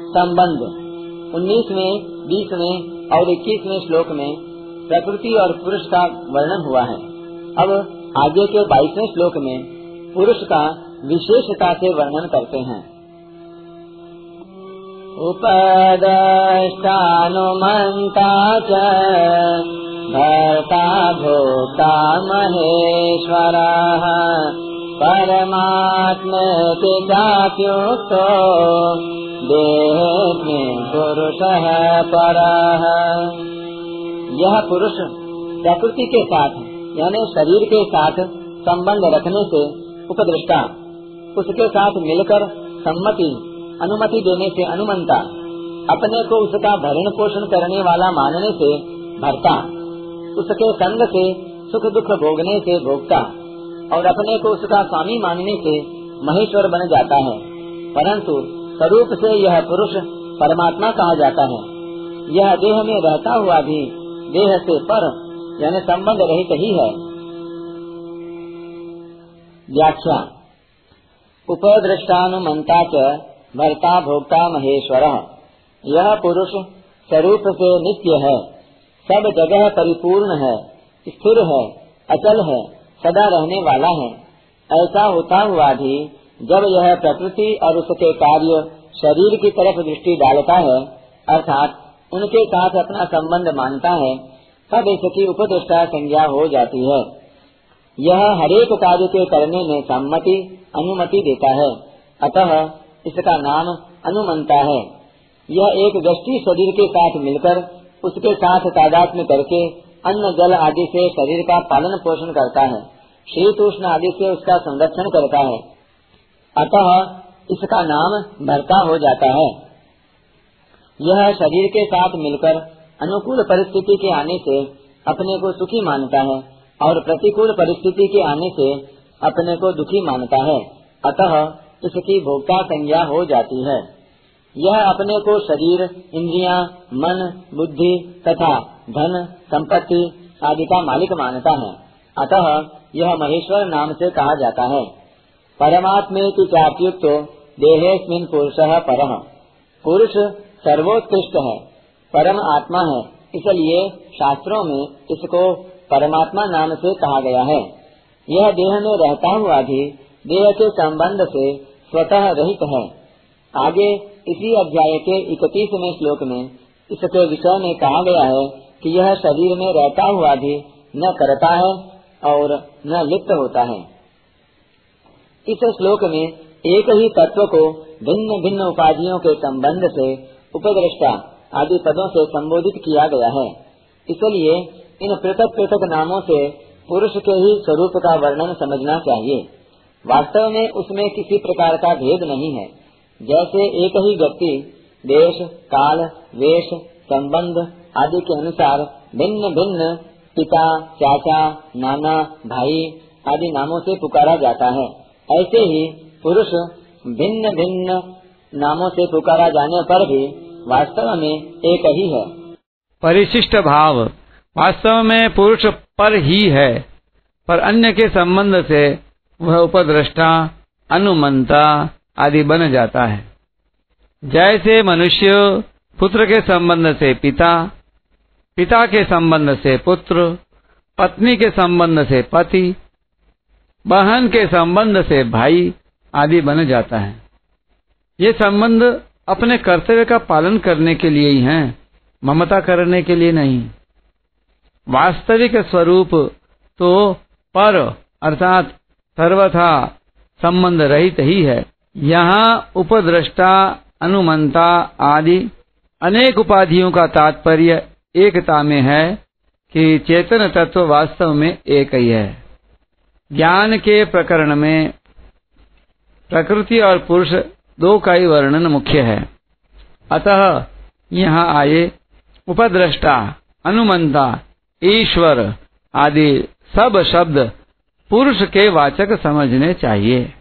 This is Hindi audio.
संबंध। उन्नीसवें, बीसवें और इक्कीसवें श्लोक में प्रकृति और पुरुष का वर्णन हुआ है। अब आगे के बाईसवें श्लोक में पुरुष का विशेषता से वर्णन करते हैं। उपदष्टानुमंता च भोक्ता महेश्वरः। परमात्मेति चाप्युक्तो देहेऽस्मिन् पुरुषः परः। यह पुरुष प्रकृति के साथ, यानी शरीर के साथ संबंध रखने से उपदृष्टा। उसके साथ मिलकर सम्मति, अनुमति देने से अनुमंता। अपने को उसका भरण पोषण करने वाला मानने से भरता। उसके संग से सुख दुख भोगने से भोगता। और अपने को उसका स्वामी मानने से महेश्वर बन जाता है। परंतु स्वरूप से यह पुरुष परमात्मा कहा जाता है। यह देह में रहता हुआ भी देह से पर, यानी संबंध रहित ही है। व्याख्या। उपदृष्टानुमता च भर्ता भोक्ता महेश्वर। यह पुरुष स्वरूप से नित्य है। सब जगह परिपूर्ण है, स्थिर है, अचल है। सदा रहने वाला है। ऐसा होता हुआ भी जब यह प्रकृति और उसके कार्य शरीर की तरफ़ दृष्टि डालता है, अर्थात उनके साथ अपना संबंध मानता है, तब इसकी उपदृष्टा संज्ञा हो जाती है। यह हरेक कार्य के करने में सम्मति, अनुमति देता है। अतः इसका नाम अनुमंता है। यह एक दृष्टि शरीर के साथ मिलकर उसके साथ तादात्म्य करके अन्न जल आदि से शरीर का पालन पोषण करता है। उष्ण आदि से उसका संरक्षण करता है। अतः इसका नाम भरता हो जाता है। यह शरीर के साथ मिलकर अनुकूल परिस्थिति के आने से अपने को सुखी मानता है और प्रतिकूल परिस्थिति के आने से अपने को दुखी मानता है। अतः इसकी भोक्ता संज्ञा हो जाती है। यह अपने को शरीर इंद्रिया, मन बुद्धि तथा धन, संपत्ति आदि का मालिक मानता है। अतः यह महेश्वर नाम से कहा जाता है। परमात्मे की चाप्युक्त, देहेस्मिन पुरुष पर। पुरुष सर्वोत्कृष्ट है, परम आत्मा है। इसलिए शास्त्रों में इसको परमात्मा नाम से कहा गया है। यह देह में रहता हुआ भी देह के संबंध से स्वतः रहित है। आगे इसी अध्याय के इकतीसवें श्लोक में इसके विषय में कहा गया है कि यह शरीर में रहता हुआ भी न करता है और न लिप्त होता है। इस श्लोक में एक ही तत्व को भिन्न भिन्न उपाधियों के संबंध से उपद्रष्टा आदि पदों से संबोधित किया गया है। इसलिए इन पृथक पृथक नामों से पुरुष के ही स्वरूप का वर्णन समझना चाहिए। वास्तव में उसमें किसी प्रकार का भेद नहीं है। जैसे एक ही व्यक्ति देश, काल, वेश, संबंध आदि के अनुसार भिन्न भिन्न पिता, चाचा, नाना, भाई आदि नामों से पुकारा जाता है। ऐसे ही पुरुष भिन्न भिन्न नामों से पुकारा जाने पर भी वास्तव में एक ही है। परिशिष्ट भाव वास्तव में पुरुष पर ही है, पर अन्य के संबंध से वह उपद्रष्टा, अनुमंता आदि बन जाता है। जैसे मनुष्य पुत्र के संबंध से पिता पिता के संबंध से पुत्र, पत्नी के संबंध से पति, बहन के संबंध से भाई आदि बन जाता है। ये संबंध अपने कर्तव्य का पालन करने के लिए ही हैं, ममता करने के लिए नहीं। वास्तविक स्वरूप तो पर अर्थात सर्वथा संबंध रहित ही है। यहाँ उपद्रष्टा अनुमंता आदि अनेक उपाधियों का तात्पर्य एकता में है कि चेतन तत्व वास्तव में एक ही है। ज्ञान के प्रकरण में प्रकृति और पुरुष दो का ही वर्णन मुख्य है। अतः यहाँ आए उपद्रष्टा, अनुमंता, ईश्वर आदि सब शब्द पुरुष के वाचक समझने चाहिए।